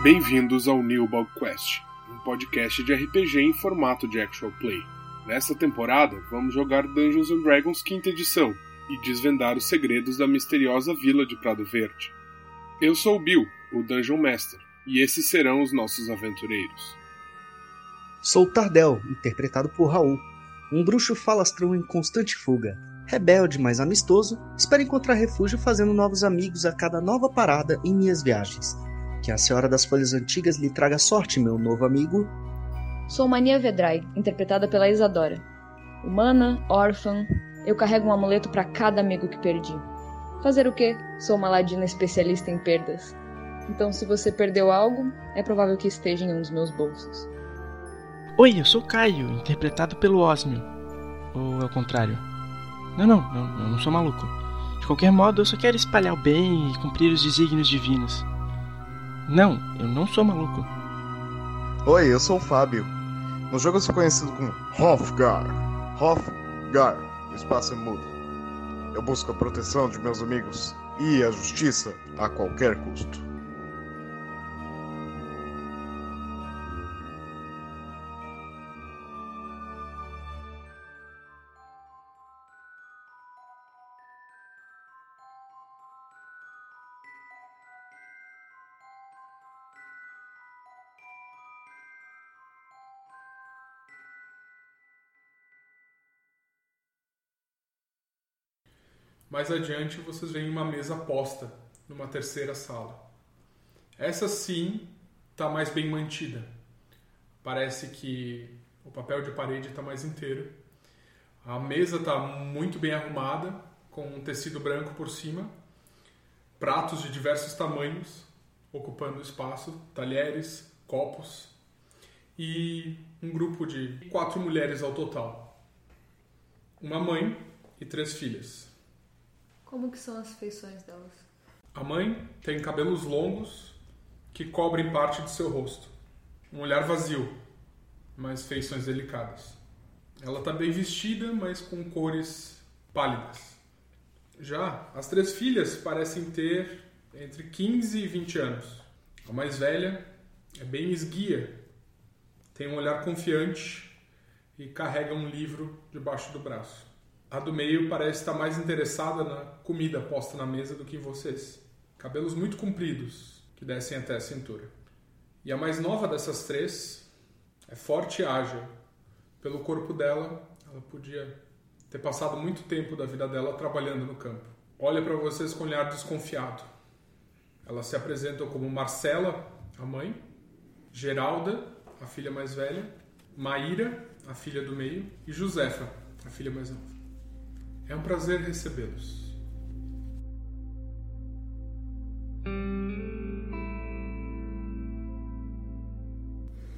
Bem-vindos ao New Bug Quest, um podcast de RPG em formato de actual play. Nesta temporada, vamos jogar Dungeons and Dragons quinta edição e desvendar os segredos da misteriosa vila de Prado Verde. Eu sou o Bill, o Dungeon Master, e esses serão os nossos aventureiros. Sou Tardel, interpretado por Raul, um bruxo falastrão em constante fuga. Rebelde, mas amistoso, espero encontrar refúgio fazendo novos amigos a cada nova parada em minhas viagens. Que a Senhora das Folhas Antigas lhe traga sorte, meu novo amigo. Sou Mania Vedrai, interpretada pela Isadora. Humana, órfã, eu carrego um amuleto para cada amigo que perdi. Fazer o quê? Sou uma ladina especialista em perdas. Então, se você perdeu algo, é provável que esteja em um dos meus bolsos. Oi, eu sou Caio, interpretado pelo Osmio. Ou é o contrário? Não, não, eu, eu não sou maluco. De qualquer modo, eu só quero espalhar o bem e cumprir os desígnios divinos. Não, eu não sou maluco. Oi, eu sou o Fábio. No jogo eu sou conhecido como Hofgar. Hofgar, o espaço é mudo. Eu busco a proteção de meus amigos e a justiça a qualquer custo. Mais adiante, vocês veem uma mesa posta numa terceira sala. Essa sim está mais bem mantida. Parece que o papel de parede está mais inteiro. A mesa está muito bem arrumada, com um tecido branco por cima, pratos de diversos tamanhos ocupando espaço, talheres, copos e um grupo de quatro mulheres ao total. Uma mãe e três filhas. Como que são as feições delas? A mãe tem cabelos longos que cobrem parte de seu rosto. Um olhar vazio, mas feições delicadas. Ela está bem vestida, mas com cores pálidas. Já as três filhas parecem ter entre 15 e 20 anos. A mais velha é bem esguia, tem um olhar confiante e carrega um livro debaixo do braço. A do meio parece estar mais interessada na comida posta na mesa do que em vocês. Cabelos muito compridos, que descem até a cintura. E a mais nova dessas três é forte e ágil. Pelo corpo dela, ela podia ter passado muito tempo da vida dela trabalhando no campo. Olha para vocês com olhar desconfiado. Elas se apresentam como Marcela, a mãe, Geralda, a filha mais velha, Maíra, a filha do meio, e Josefa, a filha mais nova. É um prazer recebê-los.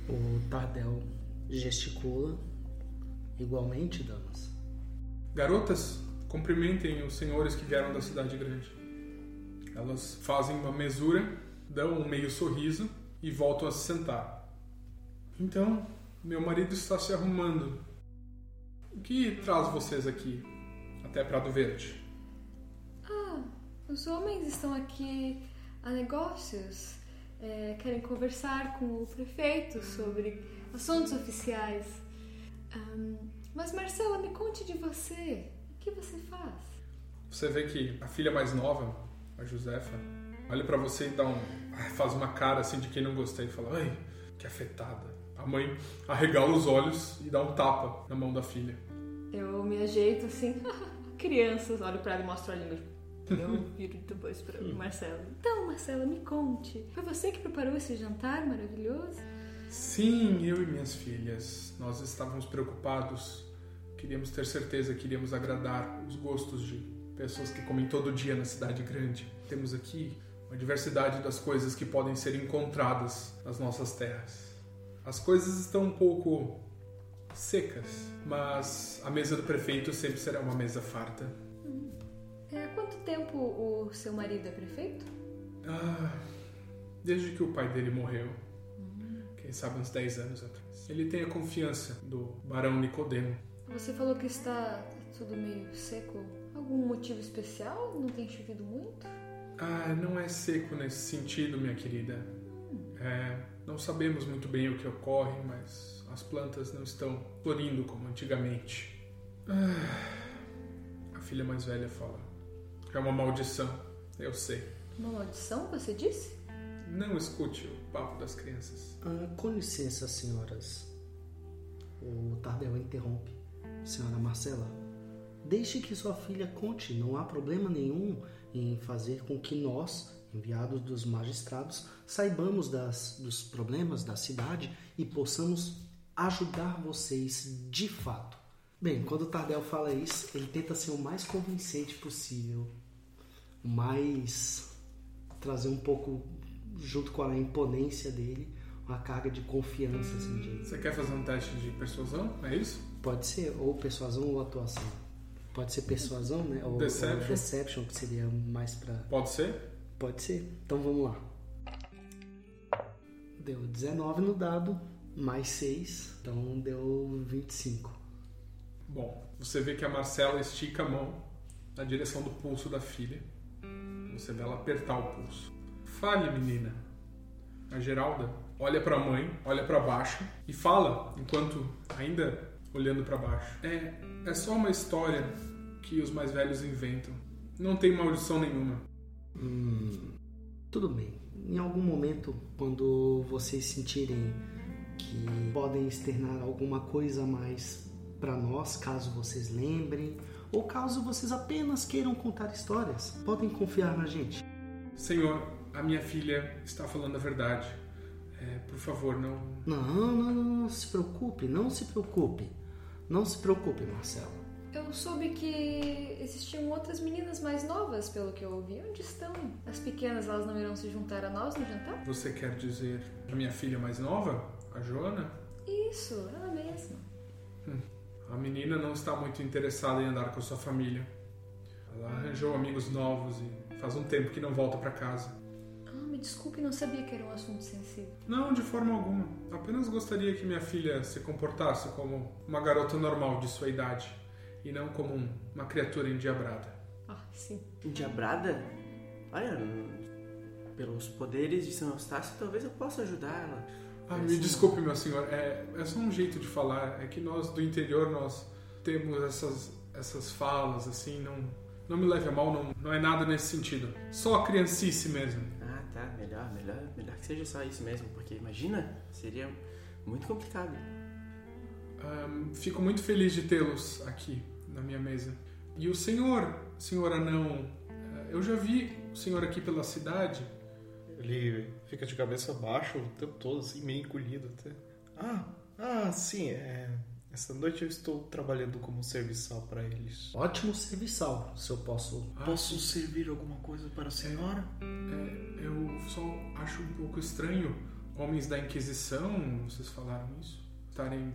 O Tardel gesticula. Igualmente, damas. Garotas, cumprimentem os senhores que vieram da cidade grande. Elas fazem uma mesura, dão um meio sorriso e voltam a se sentar. Então, meu marido está se arrumando. O que traz vocês aqui? Até Prado Verde. Ah, os homens estão aqui a negócios. É, querem conversar com o prefeito sobre assuntos oficiais. Um, mas Marcela, me conte de você. O que você faz? Você vê que a filha mais nova, a Josefa, olha para você e dá um, faz uma cara assim de quem não gostei e fala: "Ai, que afetada". A mãe arregala os olhos e dá um tapa na mão da filha. Eu me ajeito assim, crianças, olho pra ela e mostro a língua. Eu viro depois pra Marcela. Então, Marcela, me conte. Foi você que preparou esse jantar maravilhoso? Sim, eu e minhas filhas. Nós estávamos preocupados. Queríamos ter certeza, queríamos agradar os gostos de pessoas que comem todo dia na cidade grande. Temos aqui uma diversidade das coisas que podem ser encontradas nas nossas terras. As coisas estão um pouco secas, mas a mesa do prefeito sempre será uma mesa farta. Hum. É, há quanto tempo o seu marido é prefeito? Ah, desde que o pai dele morreu. Hum. Quem sabe uns 10 anos atrás. Ele tem a confiança do Barão Nicodemo. Você falou que está tudo meio seco. Algum motivo especial? Não tem chovido muito? Ah, não é seco nesse sentido, minha querida. É, não sabemos muito bem o que ocorre, mas as plantas não estão florindo como antigamente. Ah, a filha mais velha fala. É uma maldição, eu sei. Uma maldição, você disse? Não escute o papo das crianças. Ah, com licença, senhoras. O Tardel interrompe. Senhora Marcela, deixe que sua filha conte, não há problema nenhum em fazer com que nós, enviados dos magistrados, saibamos das, dos problemas da cidade e possamos ajudar vocês de fato. Bem, quando o Tardel fala isso, ele tenta ser o mais convincente possível, mais trazer um pouco junto com a imponência dele, uma carga de confiança assim, de... Você quer fazer um teste de persuasão? É isso? Pode ser ou persuasão ou atuação. Pode ser persuasão, né? Ou, Deception. ou deception, que seria mais pra. Pode ser? Pode ser. Então vamos lá. Deu 19 no dado, mais 6, então deu 25. Bom, você vê que a Marcela estica a mão na direção do pulso da filha. Você vê ela apertar o pulso. Fale, menina. A Geralda olha para a mãe, olha para baixo e fala, enquanto ainda olhando para baixo. É, é só uma história que os mais velhos inventam. Não tem maldição nenhuma. Hum, tudo bem. Em algum momento, quando vocês sentirem que podem externar alguma coisa a mais para nós, caso vocês lembrem, ou caso vocês apenas queiram contar histórias, podem confiar na gente. Senhor, a minha filha está falando a verdade. É, por favor, não. Não, não, não, não se preocupe, não se preocupe. Não se preocupe, Marcelo. Eu soube que existiam outras meninas mais novas, pelo que eu ouvi. Onde estão? As pequenas, elas não irão se juntar a nós no jantar? Você quer dizer a minha filha mais nova, a Joana? Isso, ela mesma. A menina não está muito interessada em andar com sua família. Ela arranjou amigos novos e faz um tempo que não volta para casa. Ah, me desculpe, não sabia que era um assunto sensível. Não, de forma alguma. Apenas gostaria que minha filha se comportasse como uma garota normal de sua idade e não como um- uma criatura endiabrada. Ah, sim. Endiabrada? Olha, pelos poderes de São Eustácio, talvez eu possa ajudar ela. Ah, me desculpe, meu senhor. É, é só um jeito de falar. É que nós do interior nós temos essas essas falas assim. Não não me leve a mal. Não não é nada nesse sentido. Só criancice mesmo. Ah, tá, melhor, melhor, melhor que seja só isso mesmo, porque imagina, seria muito complicado. Ahn, fico muito feliz de tê-los aqui na minha mesa. E o senhor, senhor anão, eh, eu já vi o senhor aqui pela cidade. Ele fica de cabeça baixa o tempo todo, assim, meio encolhido até. Ah, ah, sim, é. Essa noite eu estou trabalhando como serviçal para eles. Ótimo serviçal, se eu posso. Ah, Posso servir alguma coisa para a senhora? É, eu só acho um pouco estranho homens da Inquisição, vocês falaram isso, estarem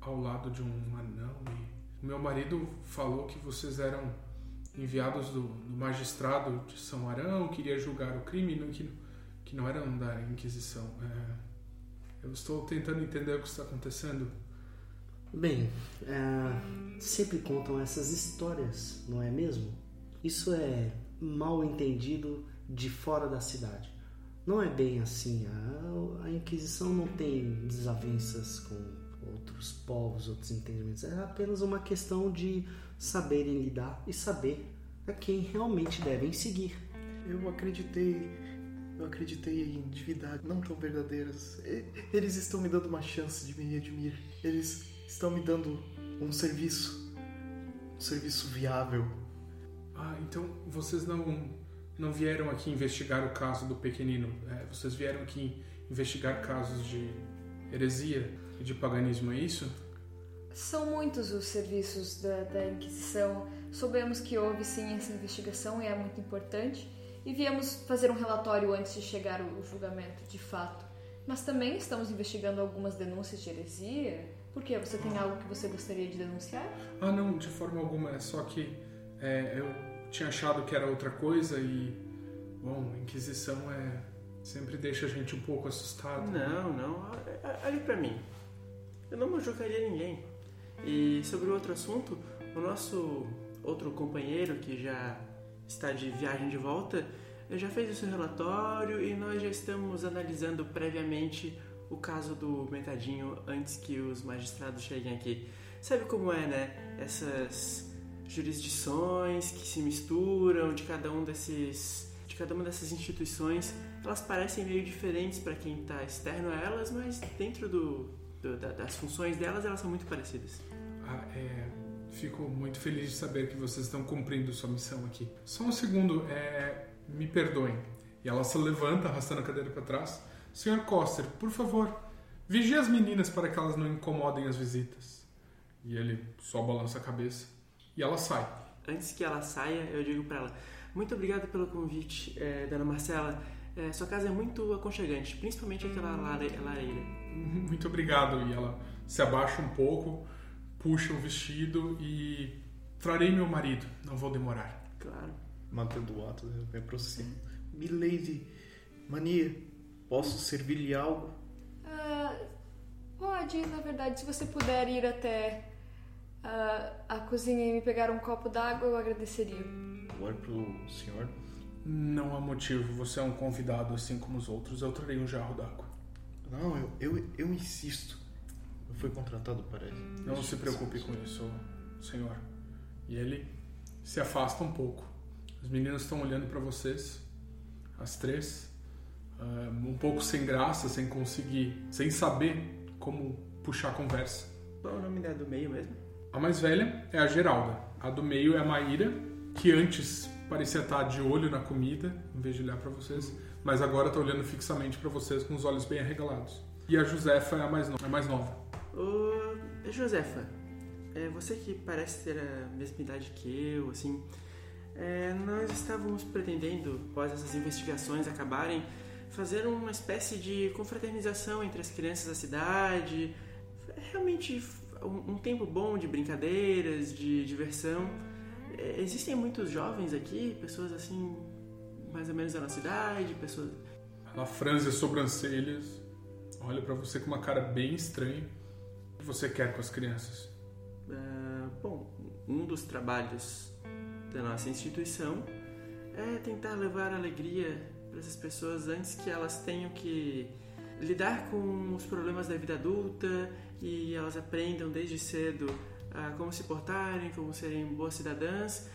ao lado de um anão. E o meu marido falou que vocês eram enviados do, do magistrado de São Arão, queria julgar o crime, não, que, que não eram da Inquisição. É, eu estou tentando entender o que está acontecendo. Bem, é, sempre contam essas histórias, não é mesmo? Isso é mal entendido de fora da cidade. Não é bem assim. A, a Inquisição não tem desavenças com outros povos, outros entendimentos. É apenas uma questão de saberem lidar e saber a quem realmente devem seguir. Eu acreditei. Eu acreditei em divindades não tão verdadeiras. Eles estão me dando uma chance de me redimir. Eles estão me dando um serviço. Um serviço viável. Ah, então vocês não, não vieram aqui investigar o caso do pequenino. É, vocês vieram aqui investigar casos de heresia e de paganismo, é isso? São muitos os serviços da, da Inquisição. Soubemos que houve sim essa investigação e é muito importante. E viemos fazer um relatório antes de chegar o julgamento, de fato. Mas também estamos investigando algumas denúncias de heresia. Por quê? Você tem algo que você gostaria de denunciar? Ah, não, de forma alguma. É só que é, eu tinha achado que era outra coisa e, bom, a Inquisição é sempre deixa a gente um pouco assustado. Não, não, olha- olhe pra mim. Eu não machucaria ninguém. E sobre o outro assunto, o nosso outro companheiro que já está de viagem de volta já fez o seu relatório e nós já estamos analisando previamente o caso do Metadinho antes que os magistrados cheguem aqui. Sabe como é, né? Essas jurisdições que se misturam de cada um desses de cada uma dessas instituições, elas parecem meio diferentes para quem está externo a elas, mas dentro do, do da, das funções delas, elas são muito parecidas. Ah, é, fico muito feliz de saber que vocês estão cumprindo sua missão aqui. Só um segundo, é, me perdoem. E ela se levanta, arrastando a cadeira para trás. Senhor Coster, por favor, vigie as meninas para que elas não incomodem as visitas. E ele só balança a cabeça. E ela sai. Antes que ela saia, eu digo para ela: Muito obrigado pelo convite, é, dona Marcela. É, sua casa é muito aconchegante, principalmente aquela lareira. Muito obrigado. E ela se abaixa um pouco, puxa o vestido e. Trarei meu marido, não vou demorar. Claro. Mantendo o ato, eu me aproximo. Milady, Mania, posso servir-lhe algo? Ah, pode, na verdade, se você puder ir até ah, a cozinha e me pegar um copo d'água, eu agradeceria. Olho pro senhor. Não há motivo, você é um convidado assim como os outros. Eu trarei um jarro d'água. Não, eu, eu, eu insisto. Eu fui contratado para ele. Não se preocupe com isso, senhor. E ele se afasta um pouco. As meninas estão olhando para vocês, as três, ah, um pouco sem graça, sem conseguir, sem saber como puxar a conversa. Qual é o nome da do meio mesmo? A mais velha é a Geralda. A do meio é a Maíra, que antes parecia estar de olho na comida, em vez de olhar para vocês, mas agora está olhando fixamente para vocês com os olhos bem arregalados. E a Josefa é a mais, no... a mais nova. Ô, Josefa, é você que parece ter a mesma idade que eu, assim. é, nós estávamos pretendendo, após essas investigações acabarem, fazer uma espécie de confraternização entre as crianças da cidade. Realmente um, tempo bom de brincadeiras, de diversão. É, existem muitos jovens aqui, pessoas assim, mais ou menos da nossa idade, pessoas. Ela franze as sobrancelhas, olha para você com uma cara bem estranha. Que você quer com as crianças? Ah, bom, um dos trabalhos da nossa instituição é tentar levar alegria para essas pessoas antes que elas tenham que lidar com os problemas da vida adulta e elas aprendam desde cedo a como se portarem, como serem boas cidadãs.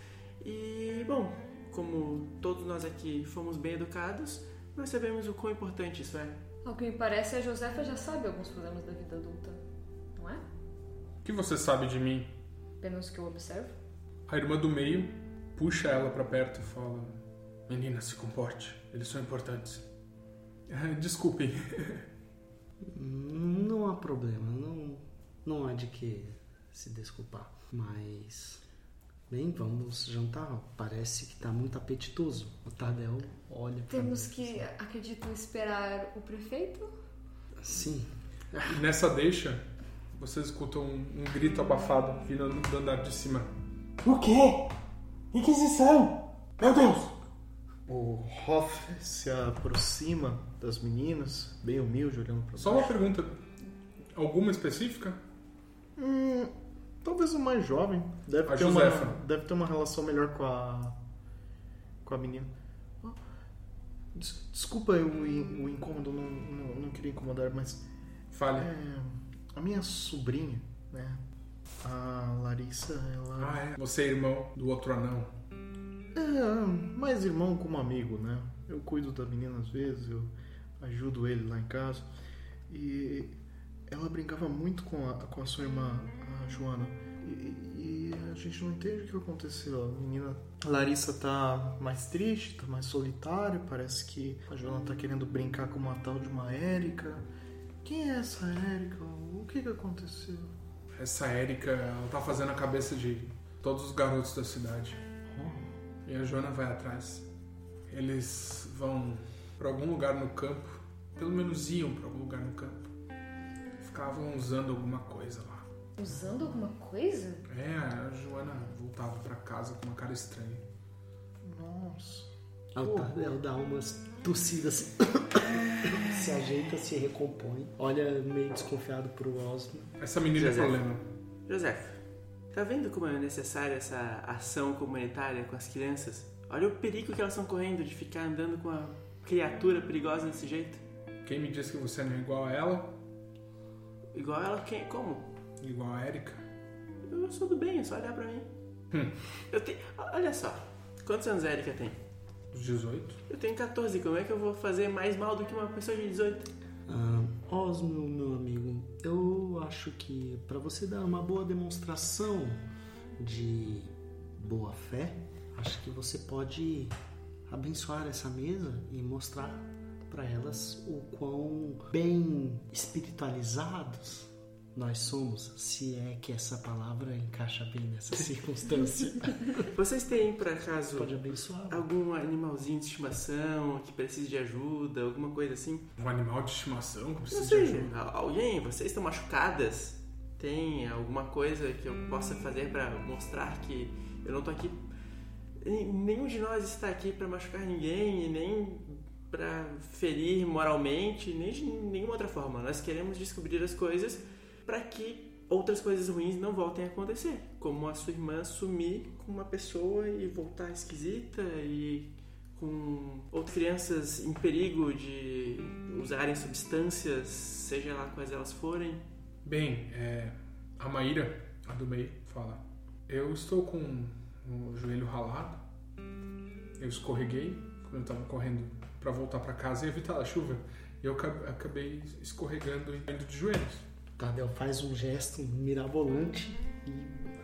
E, bom, como todos nós aqui fomos bem educados, nós sabemos o quão importante isso é. Ao que me parece, a Josefa já sabe alguns problemas da vida adulta, é? Que você sabe de mim? Apenas que eu observo. A irmã do meio puxa ela para perto e fala: Menina, se comporte, eles são importantes. Desculpem. Não há problema, não, não há de que se desculpar. Mas, bem, vamos jantar. Parece que está muito apetitoso. O Tardel olha pra Temos mim. que, acredito, esperar o prefeito? Sim, nessa deixa, vocês escutam um, um grito abafado vindo do andar de cima. O quê? Inquisição! Meu Deus! O Hoff se aproxima das meninas, bem humilde, olhando para Só uma pergunta: alguma específica? Hum, talvez o mais jovem. Deve A ter, uma, Josefa. deve ter uma relação melhor com a. com a menina. Ah, des- Desculpa o, in- o incômodo, não, não, não queria incomodar, mas. Fale. é, a minha sobrinha, né? A Larissa, ela. Ah, é. Você é irmão do outro anão. É, mais irmão como amigo, né? Eu cuido da menina às vezes, eu ajudo ele lá em casa. E ela brincava muito com a, com a sua irmã, a Joana. E, e a gente não entende o que aconteceu. A menina Larissa tá mais triste, tá mais solitária. Parece que a Joana tá querendo brincar com uma tal de uma Érica. Quem é essa Érica? O que que aconteceu? Essa Érica, ela tá fazendo a cabeça de todos os garotos da cidade. E a Joana vai atrás. Eles vão pra algum lugar no campo. Pelo menos iam pra algum lugar no campo. Ficavam usando alguma coisa lá. Usando alguma coisa? É, a Joana voltava pra casa com uma cara estranha. Nossa. Tardel dá umas tossidas, se ajeita, se recompõe, olha meio desconfiado pro Osmo. Essa menina é problema. José, tá vendo como é necessária essa ação comunitária com as crianças? Olha o perigo que elas estão correndo de ficar andando com a criatura perigosa desse jeito. Quem me diz que você não é igual a ela? Igual ela, quem? Como? Igual a Erika? Eu sou do bem, é só olhar pra mim. Hum. Eu tenho. Olha só. Quantos anos a Erika tem? Os 18? Eu tenho 14. Como é que eu vou fazer mais mal do que uma pessoa de 18? Ah, Osmo, meu amigo, eu acho que para você dar uma boa demonstração de boa fé, acho que você pode abençoar essa mesa e mostrar para elas o quão bem espiritualizados nós somos, se é que essa palavra encaixa bem nessa circunstância. Vocês têm, por acaso, pode abençoar. algum animalzinho de estimação que precise de ajuda, alguma coisa assim? Um animal de estimação que precisa de ajuda? al- alguém, vocês estão machucadas? Tem alguma coisa que eu possa fazer pra mostrar que eu não tô aqui? Nenhum de nós está aqui pra machucar ninguém e nem pra ferir moralmente, nem de nenhuma outra forma. Nós queremos descobrir as coisas para que outras coisas ruins não voltem a acontecer, como a sua irmã sumir com uma pessoa e voltar esquisita e com outras crianças em perigo de usarem substâncias, seja lá quais elas forem. Bem, é, a Maíra, a do meio, fala: Eu estou com o joelho ralado. Eu escorreguei quando eu estava correndo para voltar para casa e evitar a chuva. E eu acab- acabei escorregando e indo de joelhos. Tadeu faz um gesto mirabolante e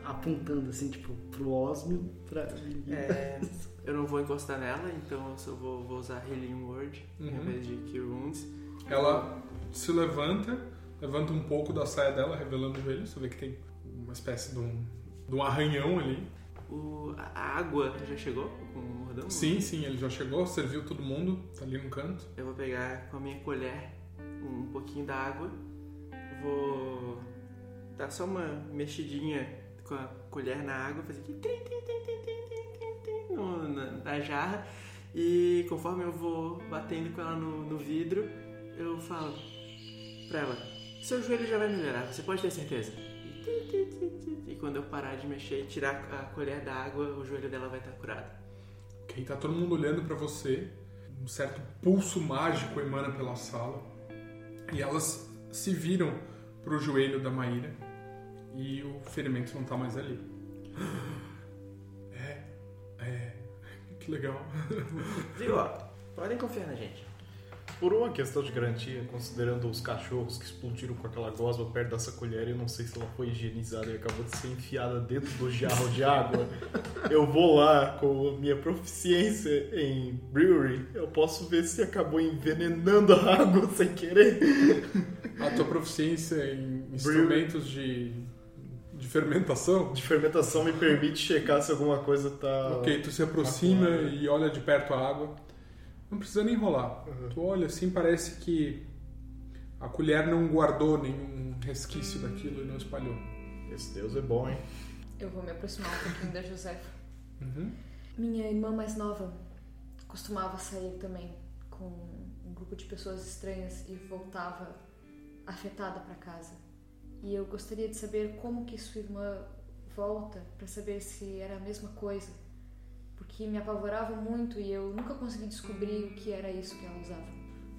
apontando assim, tipo, pro Osmio pra. É, eu não vou encostar nela, então eu só vou, vou usar Healing Word em Uhum. vez de Cure Wounds. Ela se levanta, levanta um pouco da saia dela, revelando o joelho. Você vê que tem uma espécie de um, de um arranhão ali. O, a água já chegou com o mordão? Sim, sim, ele já chegou, serviu todo mundo, tá ali no canto. Eu vou pegar com a minha colher um pouquinho da água, vou dar só uma mexidinha com a colher na água, fazer aqui trim, trim, trim, no, na, na, jarra. E conforme eu vou batendo com ela no, no vidro, eu falo pra ela: seu joelho já vai melhorar, você pode ter certeza. E quando eu parar de mexer e tirar a colher da água, o joelho dela vai estar curado. Ok, tá todo mundo olhando para você. Um certo pulso mágico emana pela sala. E elas se viram pro joelho da Maíra. E o ferimento não tá mais ali. É, é. Que legal. Viu? Ó, podem confiar na gente. Por uma questão de garantia, considerando os cachorros que explodiram com aquela gosma perto dessa colher, eu não sei se ela foi higienizada e acabou de ser enfiada dentro do jarro de água. Eu vou lá com a minha proficiência em brewery, eu posso ver se acabou envenenando a água sem querer. A tua proficiência em instrumentos de, de fermentação. De fermentação me permite checar se alguma coisa tá. Ok, tu se aproxima Tá e olha de perto a água. Não precisa nem enrolar. Uhum. Tu olha assim, parece que a colher não guardou nenhum resquício daquilo e não espalhou. Esse Deus é bom, hein? Eu vou me aproximar um pouquinho da Josefa. Uhum. Minha irmã mais nova costumava sair também com um grupo de pessoas estranhas e voltava afetada para casa. E eu gostaria de saber como que sua irmã volta para saber se era a mesma coisa, porque me apavorava muito e eu nunca consegui descobrir o que era isso que ela usava.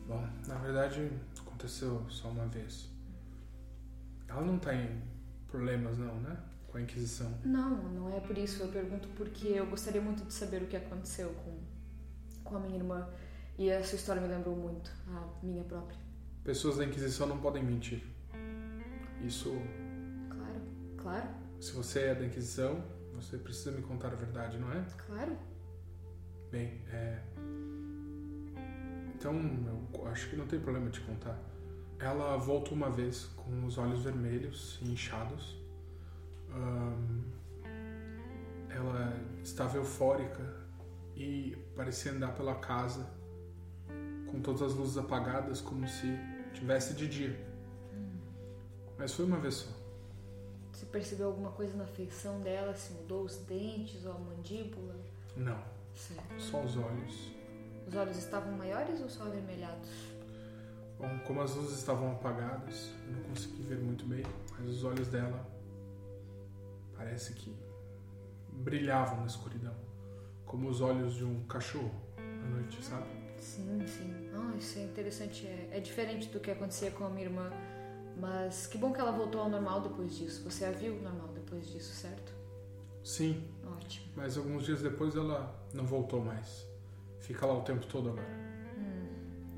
Bom, na verdade aconteceu só uma vez. Ela não tem problemas não, né? Com a Inquisição. Não, não é por isso. Eu pergunto porque eu gostaria muito de saber o que aconteceu com, com a minha irmã. E a sua história me lembrou muito a minha própria. Pessoas da Inquisição não podem mentir. Isso, Claro, claro, se você é da Inquisição, você precisa me contar a verdade, não é? claro. Bem, é. Então, eu acho que não tem problema te contar. Ela voltou uma vez com os olhos vermelhos e inchados. Ela estava eufórica e parecia andar pela casa com todas as luzes apagadas, como se tivesse de dia. Mas foi uma vez só. Você percebeu alguma coisa na feição dela? Se mudou os dentes ou a mandíbula? Não, Certo. só os olhos. Os olhos estavam maiores ou só avermelhados? Bom, como as luzes estavam apagadas, eu não consegui ver muito bem, mas os olhos dela parece que brilhavam na escuridão, como os olhos de um cachorro à noite, sabe? Sim, sim. Ah, isso é interessante. É, é diferente do que acontecia com a minha irmã. Mas que bom que ela voltou ao normal depois disso. Você a viu normal depois disso, certo? Sim, Ótimo. mas alguns dias depois ela não voltou mais. Fica lá o tempo todo agora.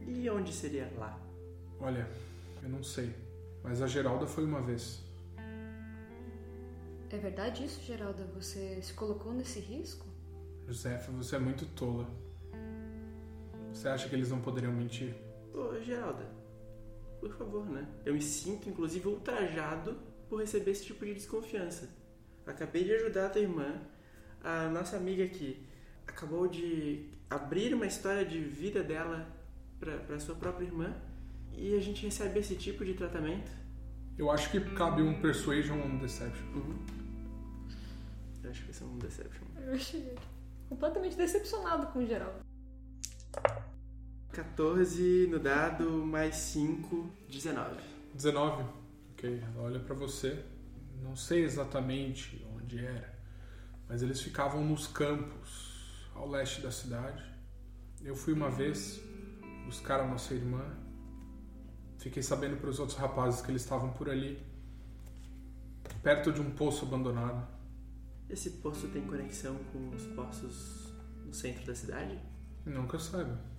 E onde seria lá? Olha, eu não sei, mas a Geralda foi uma vez. É verdade isso, Geralda? Você se colocou nesse risco? Josefa, você é muito tola. Você acha que eles não poderiam mentir? Ô, Geralda, por favor, né? Eu me sinto, inclusive, ultrajado por receber esse tipo de desconfiança. Acabei de ajudar a tua irmã, a nossa amiga aqui acabou de abrir uma história de vida dela para sua própria irmã e a gente recebe esse tipo de tratamento. Eu acho que cabe um Persuasion ou um Deception. Eu acho que esse é um deception. Eu achei completamente decepcionado com o Geraldo. 14 no dado, mais 5, 19. 19. Ok, ela olha pra você. Não sei exatamente onde era, mas eles ficavam nos campos ao leste da cidade. Eu fui uma vez buscar a nossa irmã. Fiquei sabendo para os outros rapazes que eles estavam por ali, perto de um poço abandonado. Esse poço tem conexão com os poços no centro da cidade? Não que eu saiba.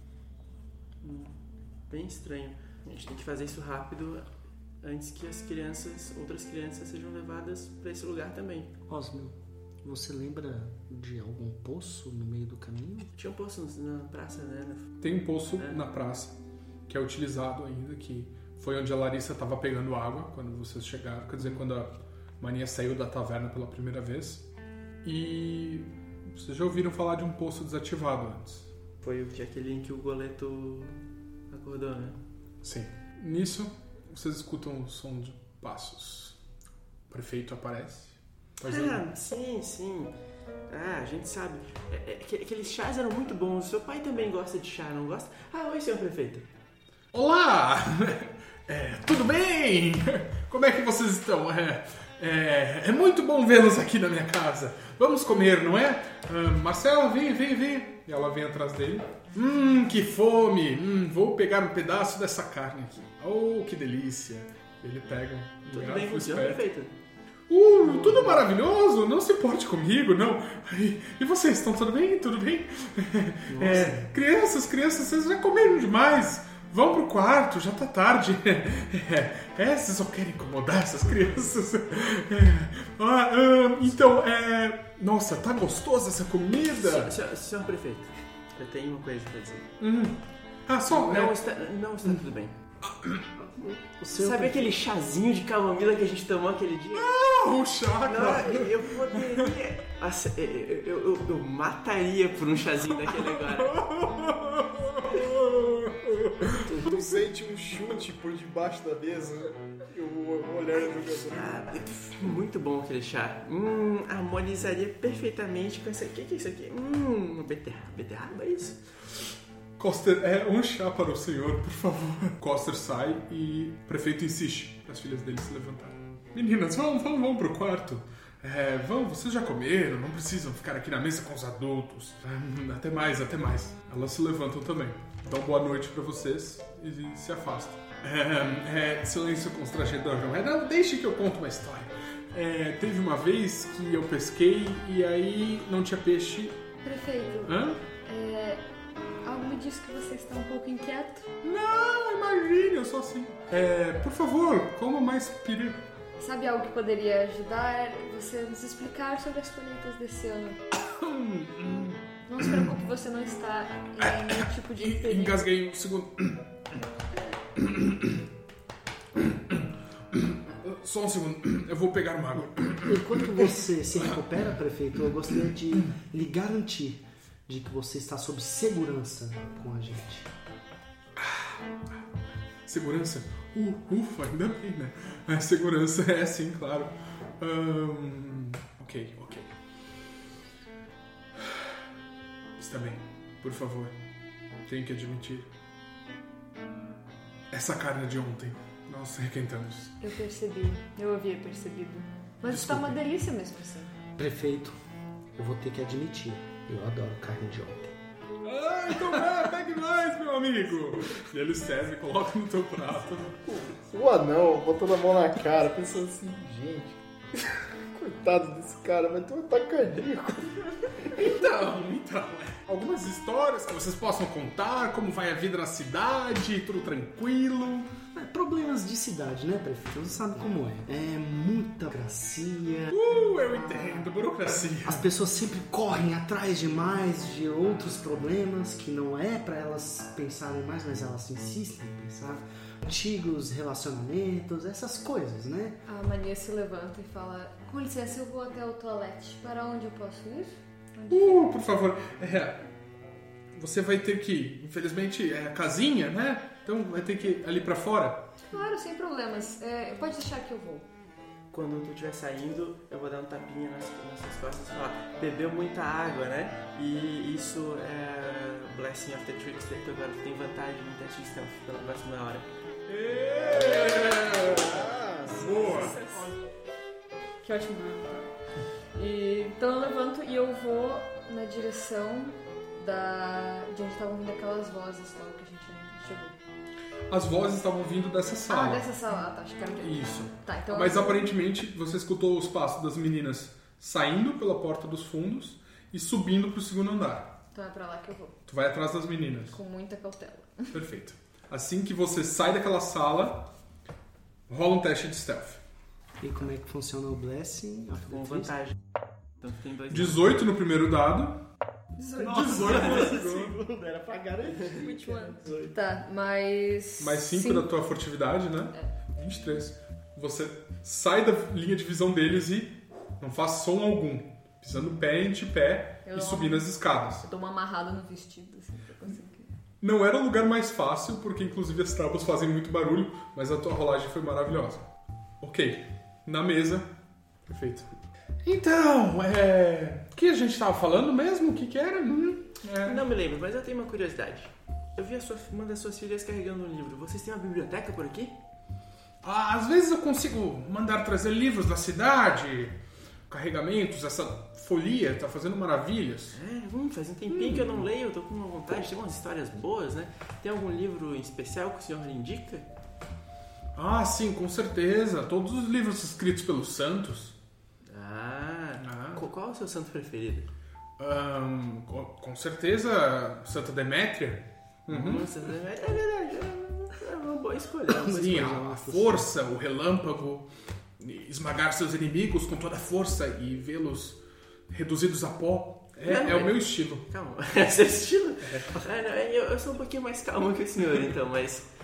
Bem estranho. A gente tem que fazer isso rápido antes que as crianças, outras crianças, sejam levadas para esse lugar também. Osmio, você lembra de algum poço no meio do caminho? Tinha um poço na praça, né? Tem um poço É. na praça que é utilizado ainda, que foi onde a Larissa estava pegando água quando vocês chegaram, quer dizer, quando a Mania saiu da taverna pela primeira vez. E vocês já ouviram falar de um poço desativado antes? Foi aquele em que o goleto acordou, né? Sim. Nisso, vocês escutam o som de passos. O prefeito aparece. fazendo- Ah, sim, sim. Ah, a gente sabe. É, é, que- aqueles chás eram muito bons. Seu pai também gosta de chá, não gosta? Ah, oi, senhor prefeito. Olá! É, tudo bem? Como é que vocês estão? É, é, é muito bom vê-los aqui na minha casa. Vamos comer, não é? Ah, Marcela, vem, vem, vem. E ela vem atrás dele. Hum, que fome! Hum, vou pegar um pedaço dessa carne aqui. Oh, que delícia! Ele pega um Tudo bem com o senhor esperto. prefeito? Uh, tudo maravilhoso, não se importe comigo, não. E, e vocês, estão tudo bem? Tudo bem? É, crianças, crianças, vocês já comeram demais. Vão pro quarto, já tá tarde. É, é, vocês só querem incomodar essas crianças. É, ah, ah, então, é. Nossa, tá gostosa essa comida? Senhor, senhor- prefeito, eu tenho uma coisa pra dizer. Hum. Ah, só. Não é, está, não está tudo bem. Sabe aquele chazinho de camomila que a gente tomou aquele dia? Ah, o chá, Não, cara. eu poderia. Eu, eu- eu mataria por um chazinho daquele agora. Tu sente um chute por debaixo da mesa e o olhar do jogador. Ah, muito bom aquele chá. Hum, harmonizaria perfeitamente com esse aqui. O que é isso aqui? Hum, beterraba. Beterraba, é isso? Coster, é um chá para o senhor, por favor. Coster sai e o prefeito insiste para as filhas dele se levantarem. Meninas, vão, vão, vão pro quarto. É, vão, vocês já comeram, não precisam ficar aqui na mesa com os adultos. Até mais, até mais. Elas se levantam também. Dão boa noite para vocês e se afastam. É, é, silêncio constrangedor, não é? Não, deixe que eu conto uma história. É, teve uma vez que eu pesquei e aí não tinha peixe. Prefeito, Hã? é, algo me diz que você está um pouco inquieto. Não, imagine, eu sou assim. É, por favor, coma mais pire. Sabe algo que poderia ajudar você nos explicar sobre as colheitas desse ano? Não se preocupe, você não está em nenhum tipo de En- perigo. Engasguei um segundo. Só um segundo, eu vou pegar uma água. Enquanto você se recupera, prefeito, eu gostaria de lhe garantir de que você está sob segurança com a gente. Segurança? Uh, ufa, ainda bem, né? A segurança é sim, claro. Ahn, ok, ok. Está bem, por favor. Tenho que admitir. Essa carne de ontem. Nós requentamos. Eu percebi, eu havia percebido. Mas está uma delícia mesmo assim. Prefeito, eu vou ter que admitir. Eu adoro carne de ontem. Então é, pegue mais, meu amigo. E ele serve, coloca no teu prato. O anão botando a mão na cara, pensando assim, gente, coitado desse cara, vai ter um ataque cardíaco. Então, então, algumas histórias que vocês possam contar, como vai a vida na cidade, tudo tranquilo. É, problemas de cidade, né, prefeito? Você sabe como é. É muita burocracia. Uh, eu entendo, burocracia. As pessoas sempre correm atrás demais de outros problemas que não é pra elas pensarem mais, mas elas insistem em pensar. Antigos relacionamentos, essas coisas, né? A Mania se levanta e fala: Com licença, eu vou até o toalete. Para onde eu posso ir? Onde Uh, por favor. É, você vai ter que, ir. infelizmente, é a casinha, né? Então vai ter que ir ali pra fora. Claro, sem problemas. É, pode deixar que eu vou. Quando tu estiver saindo, eu vou dar um tapinha nas, nas suas costas e falar: bebeu muita água, né? E isso é Blessing of the Trickster, que agora tu tem vantagem no teste de stealth pela próxima hora. Boa. Que ótimo. E, então eu levanto e eu vou na direção da de onde estavam vindo aquelas vozes tal que a gente. As vozes estavam vindo dessa sala. Ah, dessa sala. Ah, tá. Acho que era. Isso. Tá, então Mas aparentemente você escutou os passos das meninas saindo pela porta dos fundos e subindo pro segundo andar. Então é pra lá que eu vou. Tu vai atrás das meninas. Com muita cautela. Perfeito. Assim que você sai daquela sala, rola um teste de stealth. E como é que funciona o Blessing? Com vantagem. Então tu tem dois. 18 no primeiro dado. 18 no segundo. Era pra garantir. Which one? Tá, mais. Mais 5 cinco. da tua furtividade, né? 23. Você sai da linha de visão deles e não faz som algum. Pisando pé em pé Eu e subindo as escadas. Eu dou uma amarrada no vestido, assim, pra conseguir. Não era o lugar mais fácil, porque inclusive as tábuas fazem muito barulho, mas a tua rolagem foi maravilhosa. Ok, na mesa. Perfeito. Então, é. O que a gente tava falando mesmo? O que, que era? Hum, é. Não me lembro, mas eu tenho uma curiosidade. Eu vi a sua, uma das suas filhas carregando um livro. Vocês têm uma biblioteca por aqui? Ah, Às vezes eu consigo mandar trazer livros da cidade, carregamentos, essa folia tá fazendo maravilhas. É, hum, faz um tempinho que eu não leio, eu tô com uma vontade, tem umas histórias boas, né? Tem algum livro em especial que o senhor indica? Ah, sim, com certeza. Todos os livros escritos pelos santos. Ah, Ah. Qual, é o seu santo preferido? Ahn, com, com certeza, Santa Demétria. Uhum. Nossa, é é verdade, é uma boa escolha. é uma Sim, escolha. a, a força, o relâmpago, esmagar seus inimigos com toda a força e vê-los reduzidos a pó. É, Não, é o é- meu estilo. Calma, é seu estilo? Ah, não, eu, eu sou um pouquinho mais calmo que o senhor, então, mas.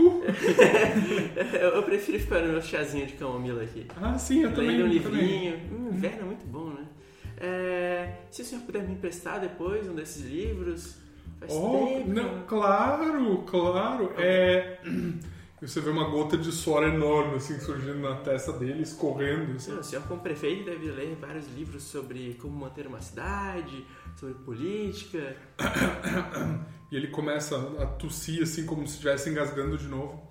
eu, eu prefiro ficar no meu chazinho de camomila aqui. Ah, sim, eu também. Lendo um eu também. livrinho. Hum, inverno é muito bom, né? É, se o senhor puder me emprestar depois um desses livros. Faz Oh, tempo. não, claro, claro. É. Você vê uma gota de suor enorme assim surgindo na testa dele, escorrendo. assim. O senhor, como prefeito, deve ler vários livros sobre como manter uma cidade, sobre política. E ele começa a tossir assim como se estivesse engasgando de novo.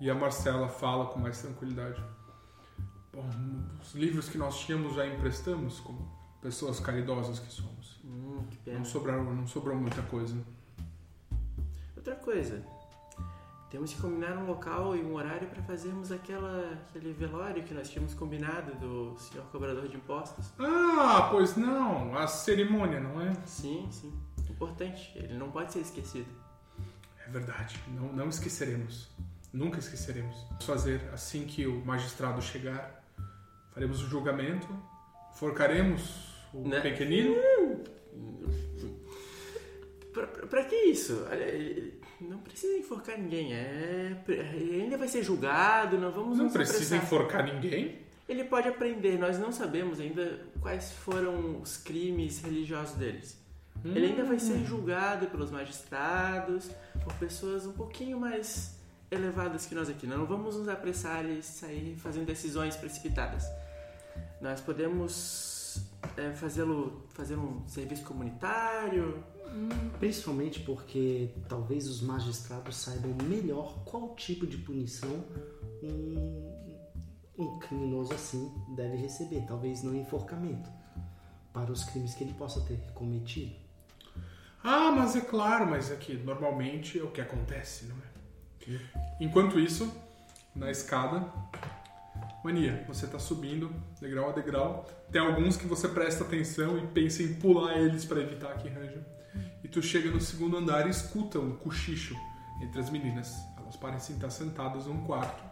E a Marcela fala com mais tranquilidade. Bom, os livros que nós tínhamos já emprestamos, como pessoas caridosas que somos. Hum, que pena. Não sobrou, não sobrou muita coisa. Outra coisa. Temos que combinar um local e um horário para fazermos aquela, aquele velório que nós tínhamos combinado do senhor cobrador de impostos. Ah, pois não, a cerimônia, não é? Sim, sim. Importante. Ele não pode ser esquecido. É verdade, não, não esqueceremos. Nunca esqueceremos. Vamos fazer assim que o magistrado chegar. Faremos o julgamento, forcaremos o Né? pequenino. Pra, pra, pra que isso? Olha, ele- não precisa enforcar ninguém. É, ele ainda vai ser julgado, não vamos Não nos precisa apressar. enforcar ninguém. Ele pode aprender, nós não sabemos ainda quais foram os crimes religiosos deles. Ele ainda vai Hum. ser julgado pelos magistrados, por pessoas um pouquinho mais elevadas que nós aqui. Não vamos nos apressar e sair fazendo decisões precipitadas. Nós podemos é, fazê-lo fazer um serviço comunitário. Principalmente porque talvez os magistrados saibam melhor qual tipo de punição um, um criminoso assim deve receber. Talvez não enforcamento, para os crimes que ele possa ter cometido. Ah, mas é claro, mas é que normalmente é o que acontece, não é? Enquanto isso, na escada, Mania, você tá subindo degrau a degrau. Tem alguns que você presta atenção e pensa em pular eles para evitar que ranjam. E tu chega no segundo andar e escuta um cochicho entre as meninas. Elas parecem estar sentadas num quarto,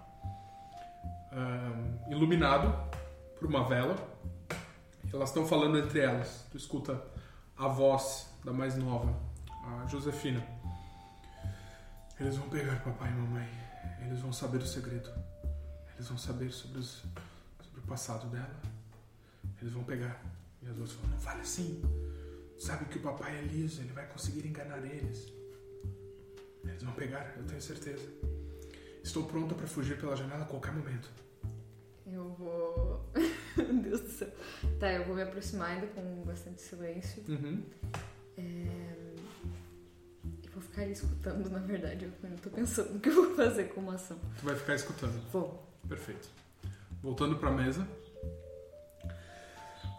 ahn, iluminado por uma vela. Elas estão falando entre elas. Tu escuta a voz da mais nova, a Josefina. Eles vão pegar papai e mamãe. Eles vão saber o segredo. Eles vão saber sobre, os- sobre o passado dela. Eles vão pegar. E as outras falam, não fale assim. Sabe que o papai é liso, ele vai conseguir enganar eles. Eles vão pegar, eu tenho certeza. Estou pronta para fugir pela janela a qualquer momento. Eu vou. Meu Deus do céu. Tá, eu vou me aproximar ainda com bastante silêncio. Uhum. É... E vou ficar aí escutando, na verdade. Eu ainda tô pensando no que eu vou fazer com uma ação. Tu vai ficar escutando. Vou. Perfeito. Voltando para a mesa.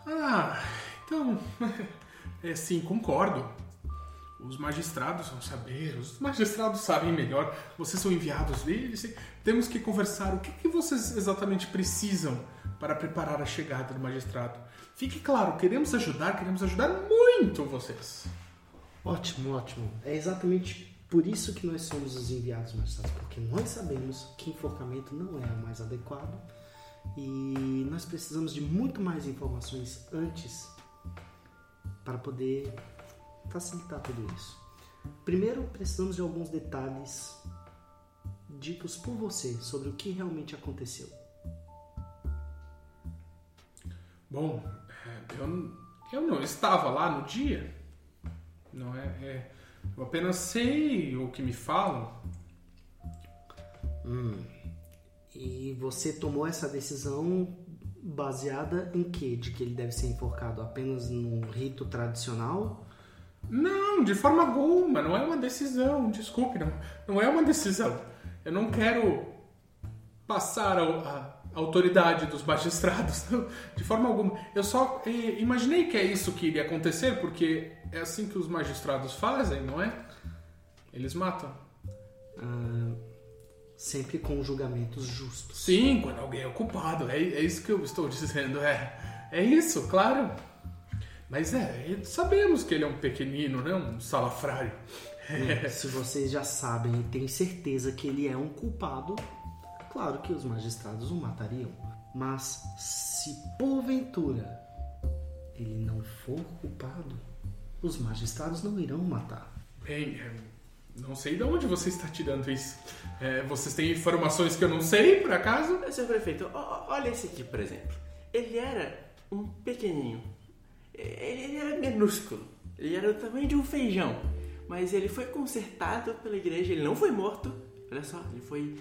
Ah, então. É sim, concordo. Os magistrados vão saber, os magistrados sabem melhor. Vocês são enviados deles. Temos que conversar. O que, que vocês exatamente precisam para preparar a chegada do magistrado? Fique claro, queremos ajudar, queremos ajudar muito vocês. Ótimo, ótimo. É exatamente por isso que nós somos os enviados magistrados, porque nós sabemos que enforcamento não é o mais adequado e nós precisamos de muito mais informações antes para poder facilitar tudo isso. Primeiro, precisamos de alguns detalhes ditos por você sobre o que realmente aconteceu. Bom, é, eu, eu não estava lá no dia. Não é, é- Eu apenas sei o que me falam. E você tomou essa decisão baseada em quê? De que ele deve ser enforcado apenas num rito tradicional? Não, de forma alguma. Não é uma decisão. Desculpe, não, não é uma decisão. Eu não quero passar a, a autoridade dos magistrados. De forma alguma. Eu só imaginei que é isso que iria acontecer, porque é assim que os magistrados fazem, não é? Eles matam. Ah, sempre com julgamentos justos. Sim, quando alguém é culpado. É, é isso que eu estou dizendo. É, é isso, claro. Mas é, sabemos que ele é um pequenino, né? Um salafrário. Se vocês já sabem e têm certeza que ele é um culpado, claro que os magistrados o matariam. Mas se porventura ele não for culpado, os magistrados não irão matar. Bem, é, não sei de onde você está tirando isso. É, vocês têm informações que eu não sei, por acaso? Senhor prefeito, olha esse aqui, por exemplo. Ele era um pequenininho. Ele, ele era minúsculo. Ele era do tamanho de um feijão. Mas ele foi consertado pela igreja. Ele não foi morto. Olha só, ele foi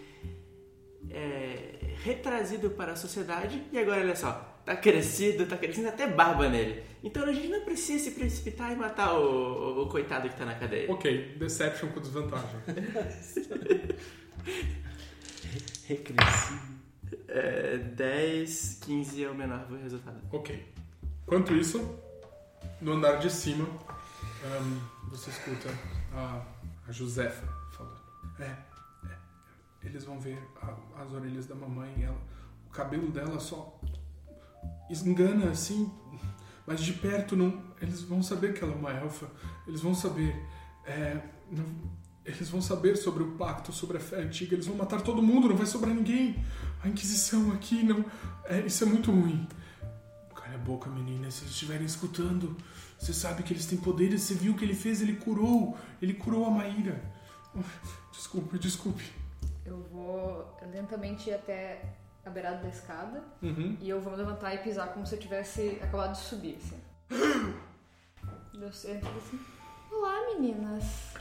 é, retrazido para a sociedade. E agora, olha só, tá crescido, tá crescendo até barba nele. Então a gente não precisa se precipitar e matar o, o- o coitado que tá na cadeia. Ok, Deception com desvantagem. Recrescido. É, 10, 15 é o menor o resultado. Ok. Enquanto isso, no andar de cima, ahn, você escuta a, a Josefa falando. É, é, eles vão ver a- as orelhas da mamãe, ela, o cabelo dela só engana assim, mas de perto não. Eles vão saber que ela é uma elfa, eles vão saber. é, não- eles vão saber sobre o pacto, sobre a fé antiga, eles vão matar todo mundo, não vai sobrar ninguém. A Inquisição aqui não. é, isso é muito ruim. Cala a boca, menina. Se eles estiverem escutando, você sabe que eles têm poderes. Você viu o que ele fez? Ele curou. Ele curou a Maíra. Desculpe, desculpe. Eu vou lentamente ir até a beirada da escada Uhum. e eu vou levantar e pisar como se eu tivesse acabado de subir, assim. Deu certo, assim. Olá, meninas.